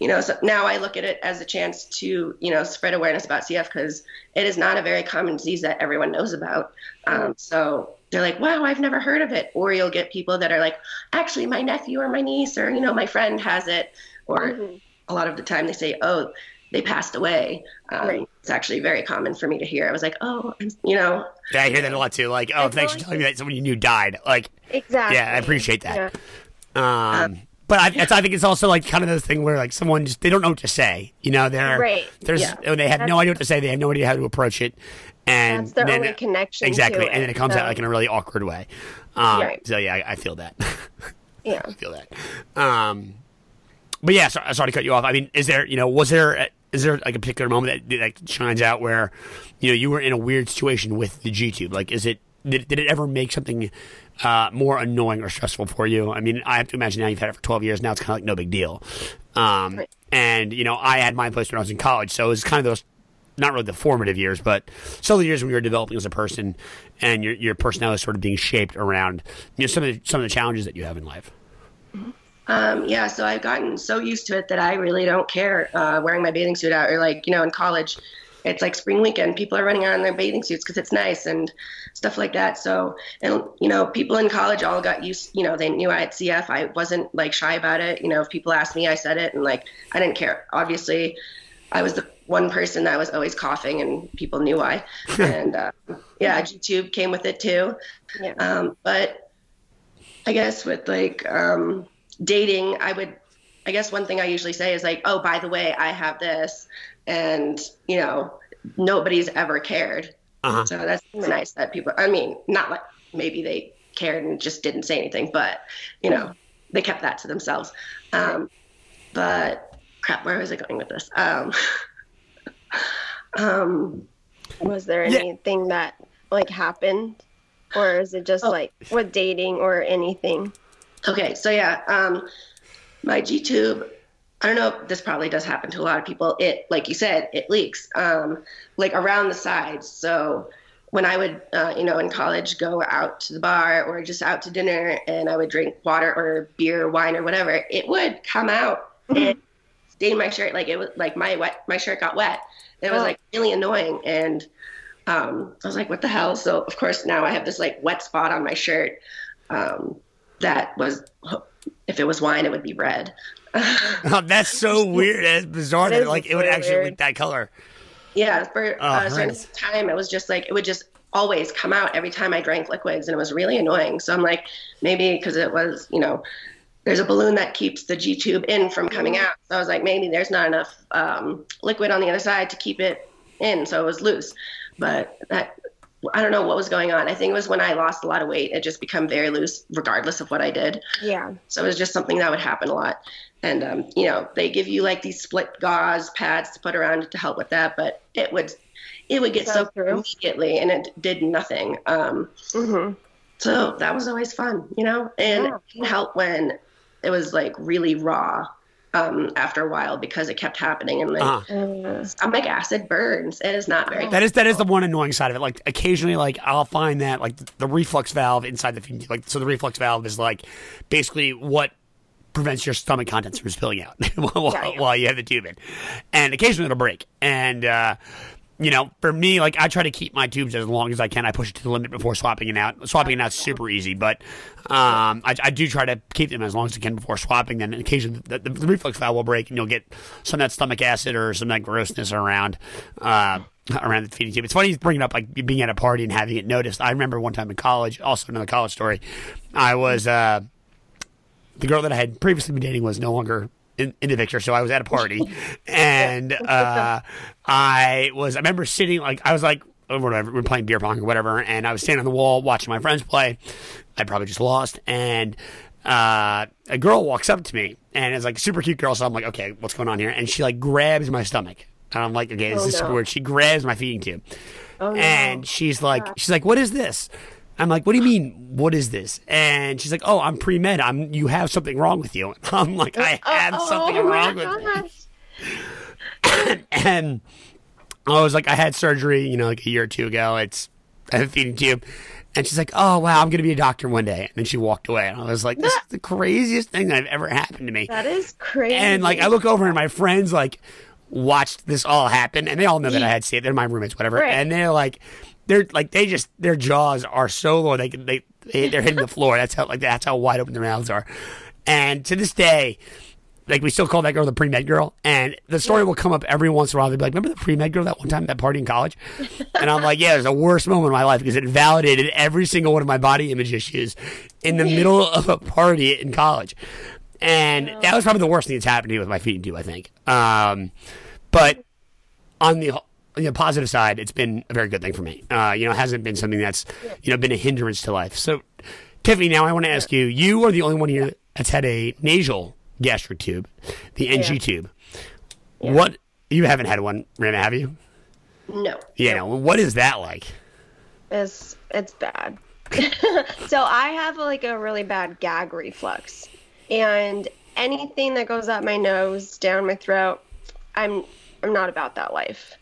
you know, so now I look at it as a chance to, you know, spread awareness about CF because it is not a very common disease that everyone knows about. Um, so they're like, wow, I've never heard of it. Or you'll get people that are like, actually, my nephew or my niece or, you know, my friend has it. Or mm-hmm. a lot of the time they say, oh, they passed away. Um, right. It's actually very common for me to hear. I was like, oh, you know. Yeah, I hear that a lot too. Like, oh, thanks for telling me that someone you knew died. Like, exactly. Yeah, I appreciate that. Yeah. Um, um but I, I, think it's also like kind of the thing where like someone just they don't know what to say. You know, they're right. There's yeah. they have that's, no idea what to say. They have no idea how to approach it, and that's their then, only connection. Exactly, and then it comes so. out like in a really awkward way. Um, right. So yeah, I, I feel that. yeah, I feel that. Um, but yeah, sorry, sorry to cut you off. I mean, is there you know was there is there like a particular moment that that shines out where you know you were in a weird situation with the G tube? Like, is it did, did it ever make something uh, more annoying or stressful for you? I mean, I have to imagine now you've had it for 12 years. Now it's kind of like no big deal. Um, right. And, you know, I had my place when I was in college. So it was kind of those, not really the formative years, but still the years when you were developing as a person and your, your personality is sort of being shaped around, you know, some of the, some of the challenges that you have in life. Um, yeah, so I've gotten so used to it that I really don't care uh, wearing my bathing suit out or like, you know, in college, it's like spring weekend. People are running around in their bathing suits because it's nice and stuff like that. So, and you know, people in college all got used. You know, they knew I had CF. I wasn't like shy about it. You know, if people asked me, I said it, and like I didn't care. Obviously, I was the one person that was always coughing, and people knew why. and uh, yeah, G-tube came with it too. Yeah. Um, but I guess with like um, dating, I would. I guess one thing I usually say is like, oh, by the way, I have this and you know nobody's ever cared. Uh-huh. So that's nice that people. I mean, not like maybe they cared and just didn't say anything, but you know they kept that to themselves. Um, but crap, where was I going with this? Um, um, was there anything yeah. that like happened, or is it just oh. like with dating or anything? Okay, so yeah, um, my G tube. I don't know. This probably does happen to a lot of people. It, like you said, it leaks, um, like around the sides. So when I would, uh, you know, in college, go out to the bar or just out to dinner, and I would drink water or beer, or wine, or whatever, it would come out and stain my shirt. Like it was like my wet, my shirt got wet. It was Oh. like really annoying, and um, I was like, "What the hell?" So of course now I have this like wet spot on my shirt. Um, that was, if it was wine, it would be red. Oh, that's so weird. That's bizarre That that like it would actually weird. that color. Yeah, for Oh, uh, a certain time, it was just like it would just always come out every time I drank liquids, and it was really annoying. So I'm like, maybe because it was, you know, there's a balloon that keeps the G tube in from coming out. So I was like, maybe there's not enough um, liquid on the other side to keep it in, so it was loose. But that I don't know what was going on. I think it was when I lost a lot of weight, it just became very loose, regardless of what I did. Yeah. So it was just something that would happen a lot. And, um, you know, they give you like these split gauze pads to put around to help with that, but it would, it would get true. immediately and it did nothing. Um, hmm so that was always fun, you know, and Yeah. it didn't help when it was like really raw um, after a while because it kept happening and like Uh-huh. Uh, stomach acid burns. It is not very That is that is the one annoying side of it. Like occasionally, like I'll find that like the reflux valve inside the like so the reflux valve is like basically what prevents your stomach contents from spilling out while, Yeah, yeah. while you have the tube in, and occasionally it'll break. And uh, you know, for me, like I try to keep my tubes as long as I can. I push it to the limit before swapping it out. Swapping it out's super easy, but um, I, I do try to keep them as long as I can before swapping them. And occasionally, the, the, the reflux valve will break, and you'll get some of that stomach acid or some of that grossness around. Uh, around the feeding tube. It's funny you bring it up, like being at a party and having it noticed. I remember one time in college, also another college story. I was uh, the girl that I had previously been dating was no longer in, in the picture, so I was at a party, and uh, I was. I remember sitting like I was like. Whatever, we we're playing beer pong or whatever, and I was standing on the wall watching my friends play. I probably just lost, and uh, a girl walks up to me, and it's like a super cute girl. So I'm like, okay, what's going on here? And she like grabs my stomach, and I'm like, okay, this Oh, is no. weird. She grabs my feeding tube, oh, no. and she's like, she's like, what is this? I'm like, what do you mean? What is this? And she's like, oh, I'm pre med. I'm you have something wrong with you. I'm like, I uh, have oh, something oh, wrong with me. And I was like, I had surgery, you know, like a year or two ago. It's I have a feeding tube. And she's like, oh, wow, I'm going to be a doctor one day. And then she walked away. And I was like, this is the craziest thing that ever happened to me. That is crazy. And like I look over and my friends like watched this all happen and they all know that I had it. They're my roommates, whatever. Right. And they're like they're like they just their jaws are so low they can they, they they're hitting the floor. That's how like that's how wide open their mouths are. And to this day, like we still call that girl the pre med girl, and the story will come up every once in a while. They'll be like, "Remember the pre med girl that one time at that party in college?" And I'm like, "Yeah, it was the worst moment of my life because it validated every single one of my body image issues in the middle of a party in college." And that was probably the worst thing that's happened to me with my feeding tube, I think. Um, but on the on the positive side, it's been a very good thing for me. Uh, you know, it hasn't been something that's you know been a hindrance to life. So, Tiffany, now I want to ask you: You are the only one here that's had a nasal gastric tube, the NG Yeah. tube. What you haven't had one, Rima, have you? No. Yeah. no. What is that like? It's it's bad. so I have like a really bad gag reflux, and anything that goes up my nose, down my throat, I'm I'm not about that life.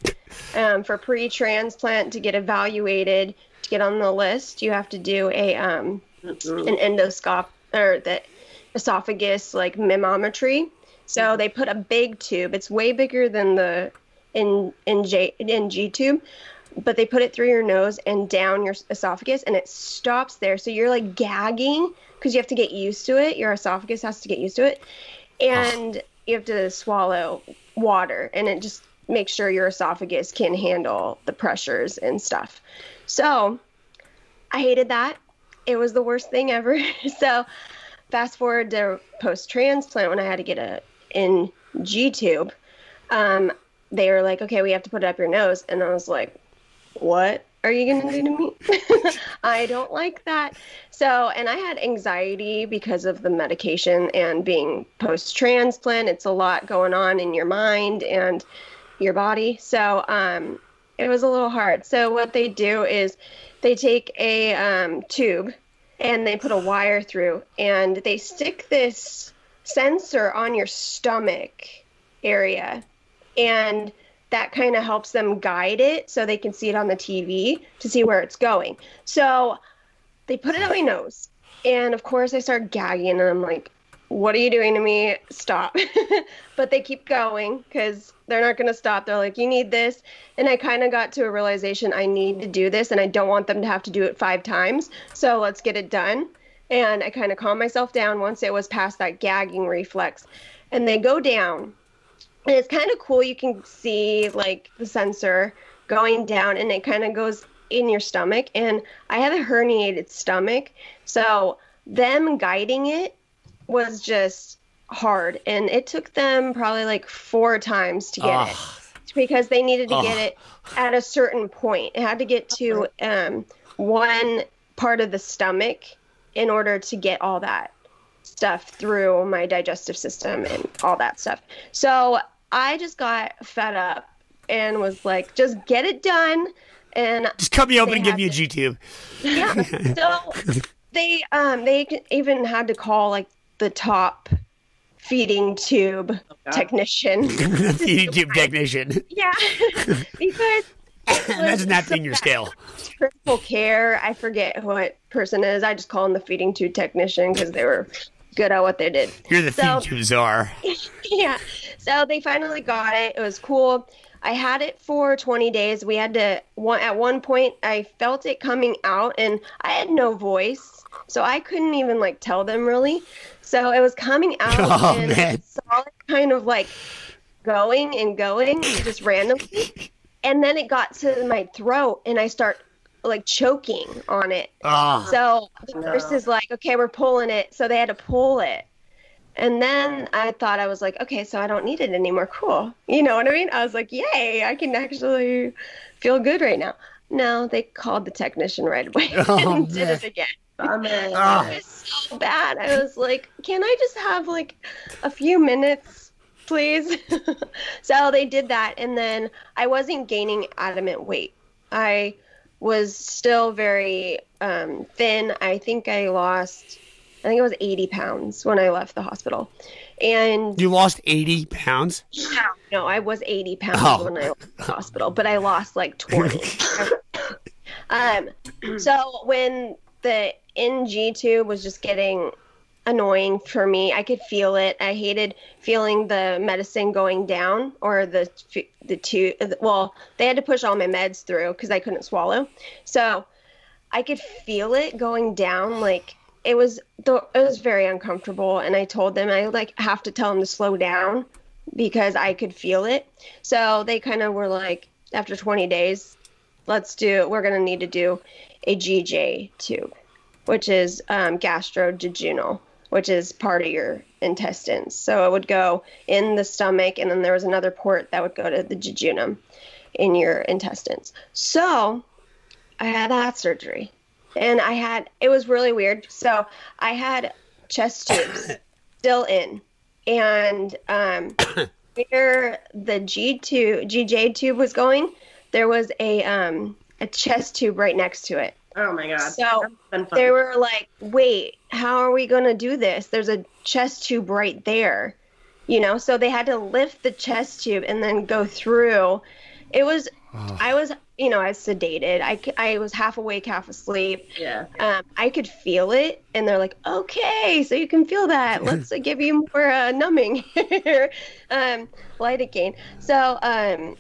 Um, for pre-transplant to get evaluated to get on the list, you have to do a um, an endoscop or the esophagus like manometry. So they put a big tube. It's way bigger than the in in J NG tube, but they put it through your nose and down your esophagus, and it stops there. So you're like gagging because you have to get used to it. Your esophagus has to get used to it, and you have to swallow water, and it just makes sure your esophagus can handle the pressures and stuff. So I hated that. It was the worst thing ever. so fast forward to post transplant when I had to get a in G tube. Um, they were like, okay, we have to put it up your nose, and I was like, what are you gonna do to me? I don't like that. So, and I had anxiety because of the medication and being post transplant. It's a lot going on in your mind and your body. So, um, it was a little hard. So, what they do is they take a um, tube and they put a wire through and they stick this sensor on your stomach area and that kind of helps them guide it so they can see it on the TV to see where it's going. So they put it on my nose. And of course, I start gagging and I'm like, what are you doing to me? Stop. but they keep going because they're not going to stop. They're like, you need this. And I kind of got to a realization I need to do this and I don't want them to have to do it five times. So let's get it done. And I kind of calmed myself down once it was past that gagging reflex. And they go down. And it's kind of cool. You can see like the sensor going down and it kind of goes in your stomach. And I have a herniated stomach. So them guiding it was just hard and it took them probably like four times to get it because they needed to get it at a certain point it had to get to um, one part of the stomach in order to get all that stuff through my digestive system and all that stuff so i just got fed up and was like just get it done and just cut me open and give had me a to- G-tube. yeah. So they um they even had to call like the top feeding tube God. technician. feeding tube technician. yeah. because Imagine that being your scale. critical care. I forget what person it is. I just call them the feeding tube technician because they were good at what they did. You're the So- czar. yeah. So they finally got it. It was cool. I had it for 20 days. We had to one at one point I felt it coming out and I had no voice. So I couldn't even like tell them really. So it was coming out Oh, and man. I saw it kind of like going and going just randomly. And then it got to my throat and I start like choking on it. Oh, So the No. is like, okay, we're pulling it. So they had to pull it. And then I thought I was like, okay, so I don't need it anymore. Cool. You know what I mean? I was like, yay, I can actually feel good right now. No, they called the technician right away Oh, and did man. it again. Bummer. Ah. It was so bad. I was like, can I just have like a few minutes, please? so they did that. And then I wasn't gaining adamant weight. I was still very um, thin. I think I lost, I think it was 80 pounds when I left the hospital. And you lost 80 pounds? no, no, I was 80 pounds Oh. when I left the hospital, but I lost like 20. um, so when the NG tube was just getting annoying for me, I could feel it. I hated feeling the medicine going down or the the tube. Well, they had to push all my meds through because I couldn't swallow. So I could feel it going down like it was the it was very uncomfortable and I told them I like have to tell them to slow down because I could feel it. So they kind of were like after 20 days let's do we're going to need to do a GJ tube which is um, gastrojejunal which is part of your intestines. So it would go in the stomach and then there was another port that would go to the jejunum in your intestines. So I had that surgery. And I had it was really weird. So I had chest tubes still in. And um where the G tube GJ tube was going, there was a um a chest tube right next to it. Oh my god. So That's been fun. They were like, "Wait, how are we going to do this? There's a chest tube right there." You know, so they had to lift the chest tube and then go through. It was I was, you know, I was sedated. I was half awake, half asleep. yeah. Um, I could feel it, and they're like, "Okay, so you can feel that. Let's uh, give you more uh, numbing, here." um, lidocaine." So um,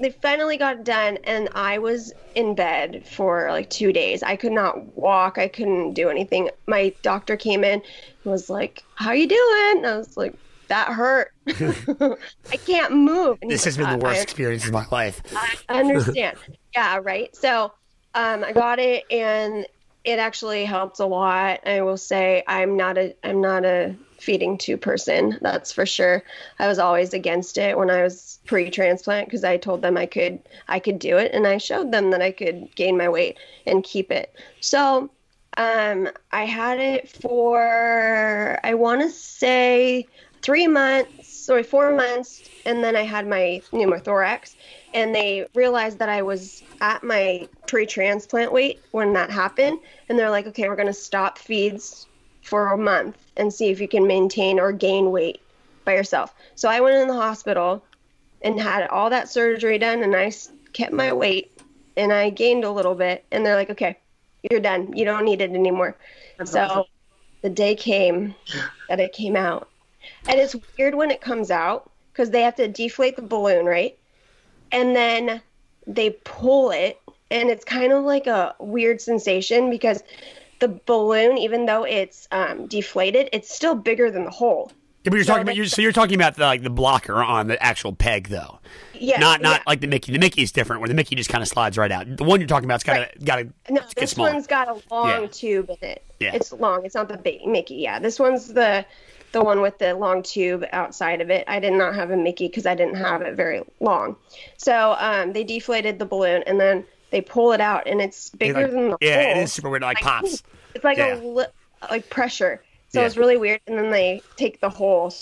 they finally got it done, and I was in bed for like two days. I could not walk. I couldn't do anything. My doctor came in, and was like, "How you doing?" And I was like, "That hurt. I can't move." And This has been the worst experience of my life. I understand. yeah, right. So um, I got it, and it actually helped a lot. I will say I'm not a I'm not a feeding tube person. That's for sure. I was always against it when I was pre-transplant because I told them I could I could do it, and I showed them that I could gain my weight and keep it. So um, I had it for I want to say three months sorry, four months, and then I had my pneumothorax, and they realized that I was at my pre-transplant weight when that happened, and they're like, "Okay, we're gonna stop feeds for a month and see if you can maintain or gain weight by yourself." So I went in the hospital and had all that surgery done, and I kept my weight, and I gained a little bit, and they're like, "Okay, you're done. You don't need it anymore." That's so awesome. the day came that it came out, and it's weird when it comes out because they have to deflate the balloon, right? and then they pull it and it's kind of like a weird sensation because the balloon even though it's um, deflated it's still bigger than the hole. Yeah, but you're so talking about you're, so you're talking about the, like the blocker on the actual peg though. Yeah not not yeah. like the mickey. The mickey is different where the mickey just kind of slides right out. The one you're talking about, got to got to no this one's got a long yeah. tube in it. Yeah. It's long it's not the big mickey yeah. This one's the the one with the long tube outside of it. I did not have a Mickey because I didn't have it very long. So um, they deflated the balloon and then they pull it out and it's bigger like, than the hole. yeah, hole. it is super weird. It like pops. It's like yeah. a li- like pressure. So yeah. it's really weird. And then they take the whole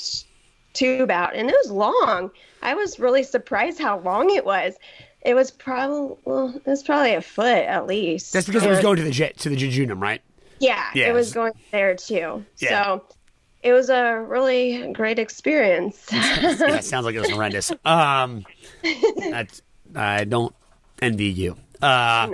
tube out and it was long. I was really surprised how long it was. It was probably well, it was probably a foot at least. That's because and, it was going to the jet to the jejunum, right? Yeah, yeah, it was going there too. Yeah. So it was a really great experience. yeah, it sounds like it was horrendous. Um, that's, I don't envy you. Uh,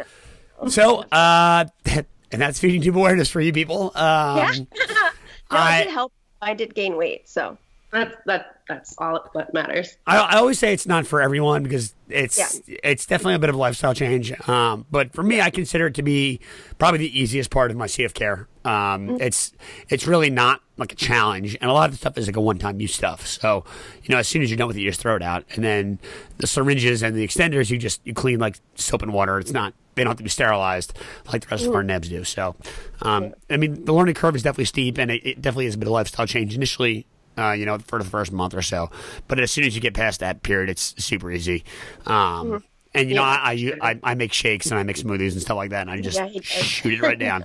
no. So, uh, and that's feeding tube awareness for you people. Um, yeah. no, I, it did help. I did gain weight, so that that that's all that matters. I, I always say it's not for everyone because it's yeah. it's definitely a bit of a lifestyle change. Um, but for me, I consider it to be probably the easiest part of my CF care. Um, mm-hmm. It's it's really not like a challenge, and a lot of the stuff is like a one time use stuff. So you know, as soon as you're done with it, you just throw it out, and then the syringes and the extenders, you just you clean like soap and water. It's not they don't have to be sterilized like the rest of our mm. nebs do. So, um, I mean, the learning curve is definitely steep, and it, it definitely is a bit of lifestyle change initially uh, you know, for the first month or so. But as soon as you get past that period, it's super easy. Um, mm-hmm. And you yeah, know, I, I, I make shakes and I make smoothies and stuff like that, and I just yeah, shoot it right down.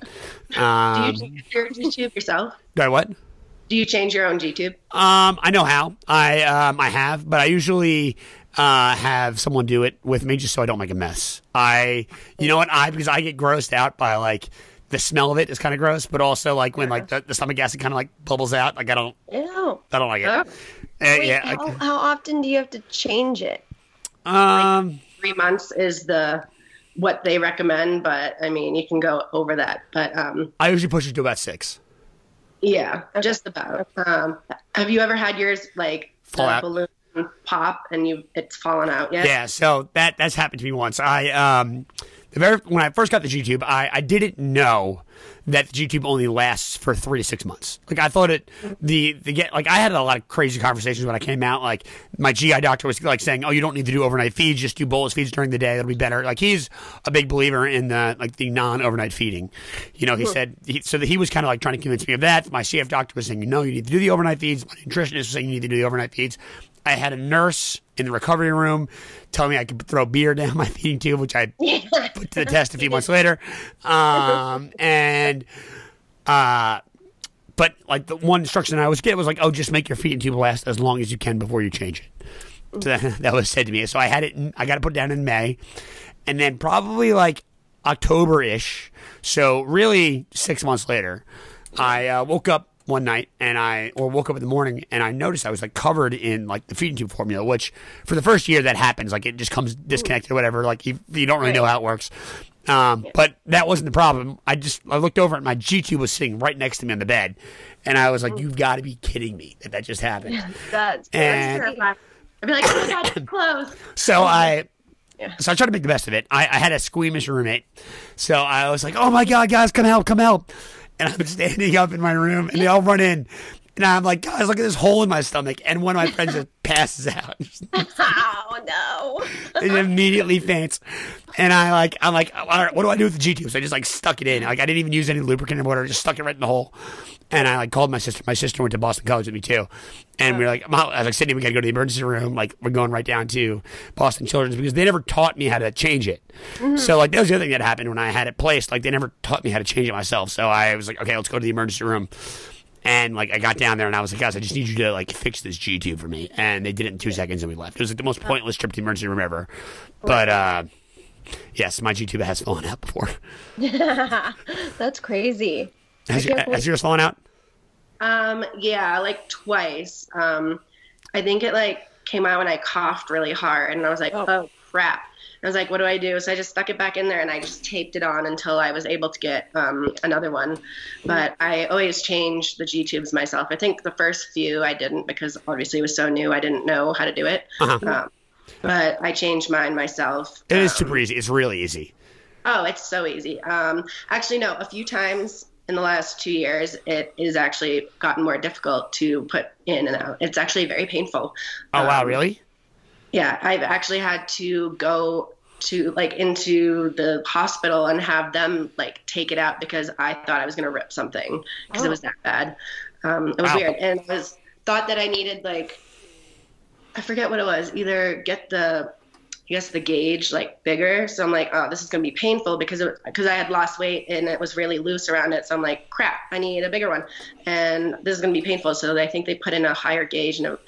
Um, Do you change your G tube yourself? Do I what? Do you change your own G tube? Um, I know how. I um, I have, but I usually uh, have someone do it with me just so I don't make a mess. I, you know what? I because I get grossed out by like the smell of it is kind of gross, but also like when like the, the stomach acid kind of like bubbles out. Like I don't, Ew. I don't like it. Oh. Uh, Wait, yeah. How, I, how, often do you have to change it? Um, like three months is the what they recommend, but I mean you can go over that. But um, I usually push it to about six. Yeah, just about. Um, have you ever had yours like fall out balloon pop and you it's fallen out yet? Yeah, so that that's happened to me once. I um the very when I first got the G tube, I, I didn't know that the G tube only lasts for three to six months. Like I thought it the the get like I had a lot of crazy conversations when I came out. Like my GI doctor was like saying, "Oh, you don't need to do overnight feeds; just do bolus feeds during the day. That'll be better." Like he's a big believer in the like the non overnight feeding. You know, he said he, so that he was kind of like trying to convince me of that. My CF doctor was saying, "No, you need to do the overnight feeds." My nutritionist was saying, "You need to do the overnight feeds." I had a nurse in the recovery room tell me I could throw beer down my feeding tube, which I put to the test a few months later. Um, and, uh, but like the one instruction I was getting was like, oh, just make your feeding tube last as long as you can before you change it. So that, that was said to me. So I had it, in, I got to put it down in May. And then probably like October ish. So really six months later, I uh, woke up one night and I or woke up in the morning and I noticed I was like covered in like the feeding tube formula, which for the first year that happens, like it just comes disconnected or whatever. Like you, you don't really know how it works. Um, but that wasn't the problem. I just I looked over and my G tube was sitting right next to me on the bed, and I was like, "You've got to be kidding me that that just happened." That's and, I'd be like, "Oh my god, close." So I yeah. So I tried to make the best of it. I, I, had a squeamish roommate. So I was like, oh my God, guys, come help, come help and I'm standing up in my room, and they all run in. And I'm like, guys, look at this hole in my stomach. And one of my friends just passes out. oh no! it immediately faints. And I like, I'm like, all right, what do I do with the G tube? So I just like stuck it in. Like I didn't even use any lubricant or whatever. Just stuck it right in the hole. And I like called my sister. My sister went to Boston College with me too. And we are like, I was like, Sydney, we got to go to the emergency room. Like we're going right down to Boston Children's because they never taught me how to change it. Mm-hmm. So like that was the other thing that happened when I had it placed. Like they never taught me how to change it myself. So I was like, okay, let's go to the emergency room. And like I got down there and I was like, guys, I just need you to like fix this G tube for me. And they did it in two seconds and we left. It was like the most pointless trip to the emergency room ever. But uh, yes, my G tube has fallen out before. That's crazy. Has, you, has yours fallen out? Um, yeah, like twice. Um, I think it like came out when I coughed really hard, and I was like, Oh. oh, crap. I was like, what do I do? So I just stuck it back in there, and I just taped it on until I was able to get um, another one. But I always change the G tubes myself. I think the first few I didn't because obviously it was so new. I didn't know how to do it. Uh-huh. Um, but I changed mine myself. It is Um, super easy. It's really easy. Oh, it's so easy. Um, actually, no. A few times in the last two years, it is actually gotten more difficult to put in and out. It's actually very painful. Oh wow, Um, really? Yeah, I've actually had to go to like into the hospital and have them like take it out because I thought I was gonna rip something because Oh. it was that bad. Um, it was Wow. weird, and I was thought that I needed like I forget what it was. Either get the I guess the gauge like bigger. So I'm like, oh, this is gonna be painful because because I had lost weight and it was really loose around it. So I'm like, crap, I need a bigger one, and this is gonna be painful. So I think they put in a higher gauge and it,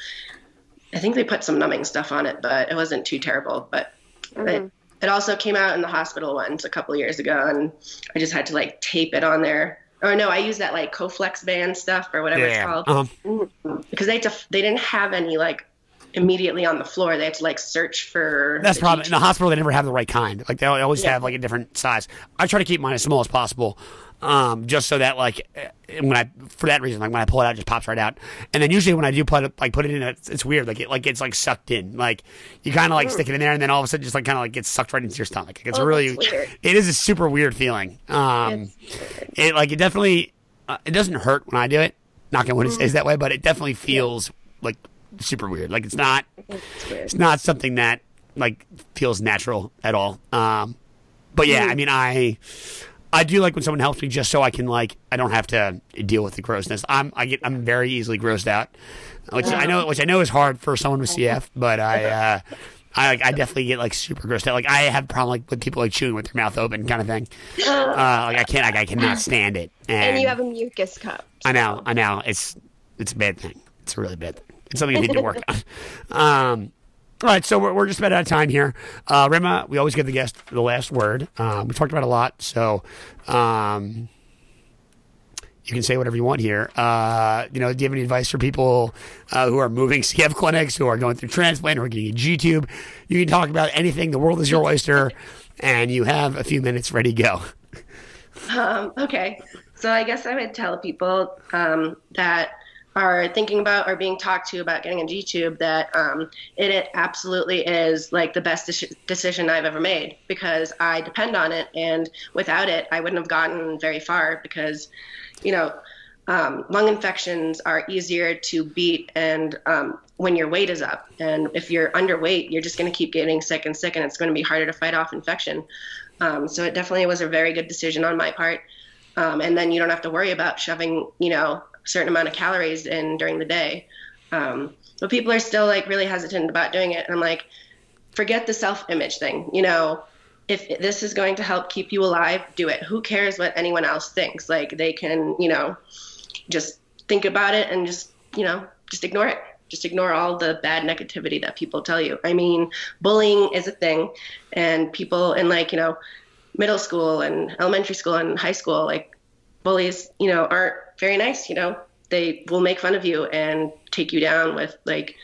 I think they put some numbing stuff on it, but it wasn't too terrible. But it, it also came out in the hospital once a couple years ago, and I just had to like tape it on there. Or no, I used that like Coflex band stuff or whatever it's called Uh-huh. because they had to, they didn't have any like immediately on the floor. They had to like search for. That's the the problem. G In the hospital, they never have the right kind. Like they always Yeah. have like a different size. I try to keep mine as small as possible, um, just so that like eh, when I for that reason, like when I pull it out, it just pops right out. And then usually when I do put it like put it in, it's, it's weird. Like it like it's like sucked in. Like you kind of like stick it in there, and then all of a sudden just like kind of like gets sucked right into your stomach. Like, it's Oh, really weird. it is a super weird feeling. Um, it like it definitely uh, it doesn't hurt when I do it. Not gonna when it stays that way, but it definitely feels like super weird. Like it's not It's it's not something that like feels natural at all. Um, but yeah, I mean, I I do like when someone helps me just so I can like I don't have to deal with the grossness. I'm I get I'm very easily grossed out, which I know which I know is hard for someone with CF, but I. Uh, I, I definitely get like super grossed out. Like I have a problem like with people like chewing with their mouth open, kind of thing. Uh, like I can't, like I cannot stand it. And, And you have a mucus cup. I know, I know. It's it's a bad thing. It's a really bad thing. It's something you need to work on. Um, all right, so we're, we're just about out of time here. Uh, Rima, we always give the guest the last word. Um, we talked about a lot, so um, you can say whatever you want here. Uh, you know, do you have any advice for people uh, who are moving CF clinics, who are going through transplant, who are getting a G tube? You can talk about anything. The world is your oyster, and you have a few minutes ready to go. Um, okay. So I guess I would tell people um, that are thinking about or being talked to about getting a G tube that um, it, it absolutely is like the best deci- decision I've ever made because I depend on it, and without it, I wouldn't have gotten very far because, you know. Um, lung infections are easier to beat, and um, when your weight is up, and if you're underweight, you're just going to keep getting sick and sick, and it's going to be harder to fight off infection. Um, so it definitely was a very good decision on my part. Um, and then you don't have to worry about shoving, you know, certain amount of calories in during the day. Um, but people are still like really hesitant about doing it. And I'm like, forget the self-image thing. You know, if this is going to help keep you alive, do it. Who cares what anyone else thinks? Like they can, you know, just think about it and just, you know, just ignore it. Just ignore all the bad negativity that people tell you. I mean, bullying is a thing, and people in like, you know, middle school and elementary school and high school, like bullies, you know, aren't very nice. You know, they will make fun of you and take you down with like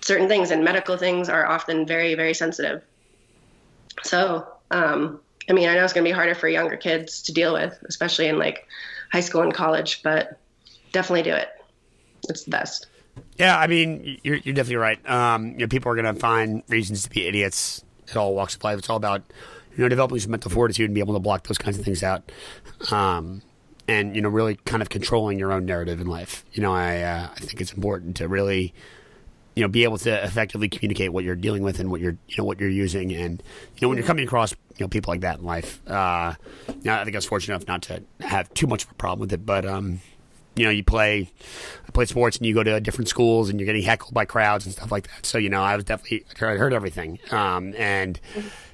certain things, and medical things are often very, very sensitive. So, um, I mean, I know it's going to be harder for younger kids to deal with, especially in like high school and college, but definitely do it. It's the best. Yeah, I mean, you're, you're definitely right. Um, you know, people are going to find reasons to be idiots at all walks of life. It's all about, you know, developing some mental fortitude and be able to block those kinds of things out. Um, and, you know, really kind of controlling your own narrative in life. You know, I, uh, I think it's important to really, you know, be able to effectively communicate what you're dealing with and what you're, you know, what you're using. And, you know, when you're coming across, you know, people like that in life, uh, you know, I think I was fortunate enough not to have too much of a problem with it, but, um, you know, you play, I play sports and you go to different schools and you're getting heckled by crowds and stuff like that. So, you know, I was definitely, I heard everything. Um, and,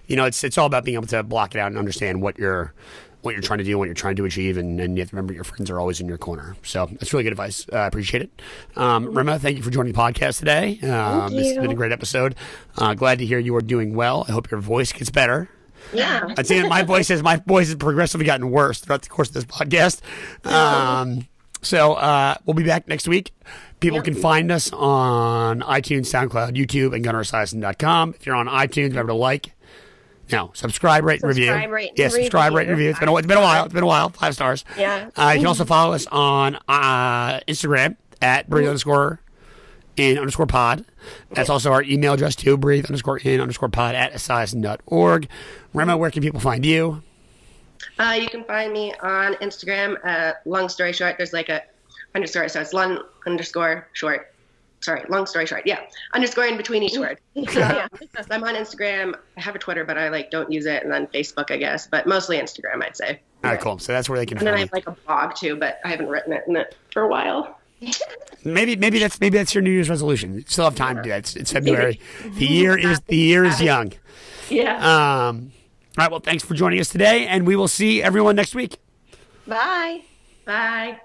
you know, it's, it's all about being able to block it out and understand what you're, what you're trying to do, what you're trying to achieve, and, and you have to remember your friends are always in your corner. So that's really good advice. I uh, appreciate it. Um, Rima, thank you for joining the podcast today. Um, this has been a great episode. Uh, glad to hear you are doing well. I hope your voice gets better. Yeah. I'd say my voice has my voice has progressively gotten worse throughout the course of this podcast. Um, so uh, we'll be back next week. People can find us on iTunes, SoundCloud, YouTube, and gunnaresiason.com. If you're on iTunes, remember to like, no, subscribe, rate, subscribe, review. Rate, yeah, subscribe, rate, review. It's been, a, it's been a while. It's been a while. Five stars. Yeah. Uh, you can also follow us on uh, Instagram at breathe underscore in underscore pod. That's also our email address too, breathe underscore in underscore pod at esiason.org. Rima, where can people find you? Uh, you can find me on Instagram. Uh, Lung Story Short, there's like a underscore, so it's long underscore short sorry, Lung Story Short, yeah, underscore in between each word. yeah. so I'm on Instagram. I have a Twitter, but I like don't use it, and then Facebook, I guess, but mostly Instagram, I'd say. All right, cool. So that's where they can. Find. And then I have like a blog too, but I haven't written it in it for a while. maybe maybe that's maybe that's your New Year's resolution. You still have time to do that. It's, it's February. The year is the year is young. Yeah. Um. All right. Well, thanks for joining us today, and we will see everyone next week. Bye. Bye.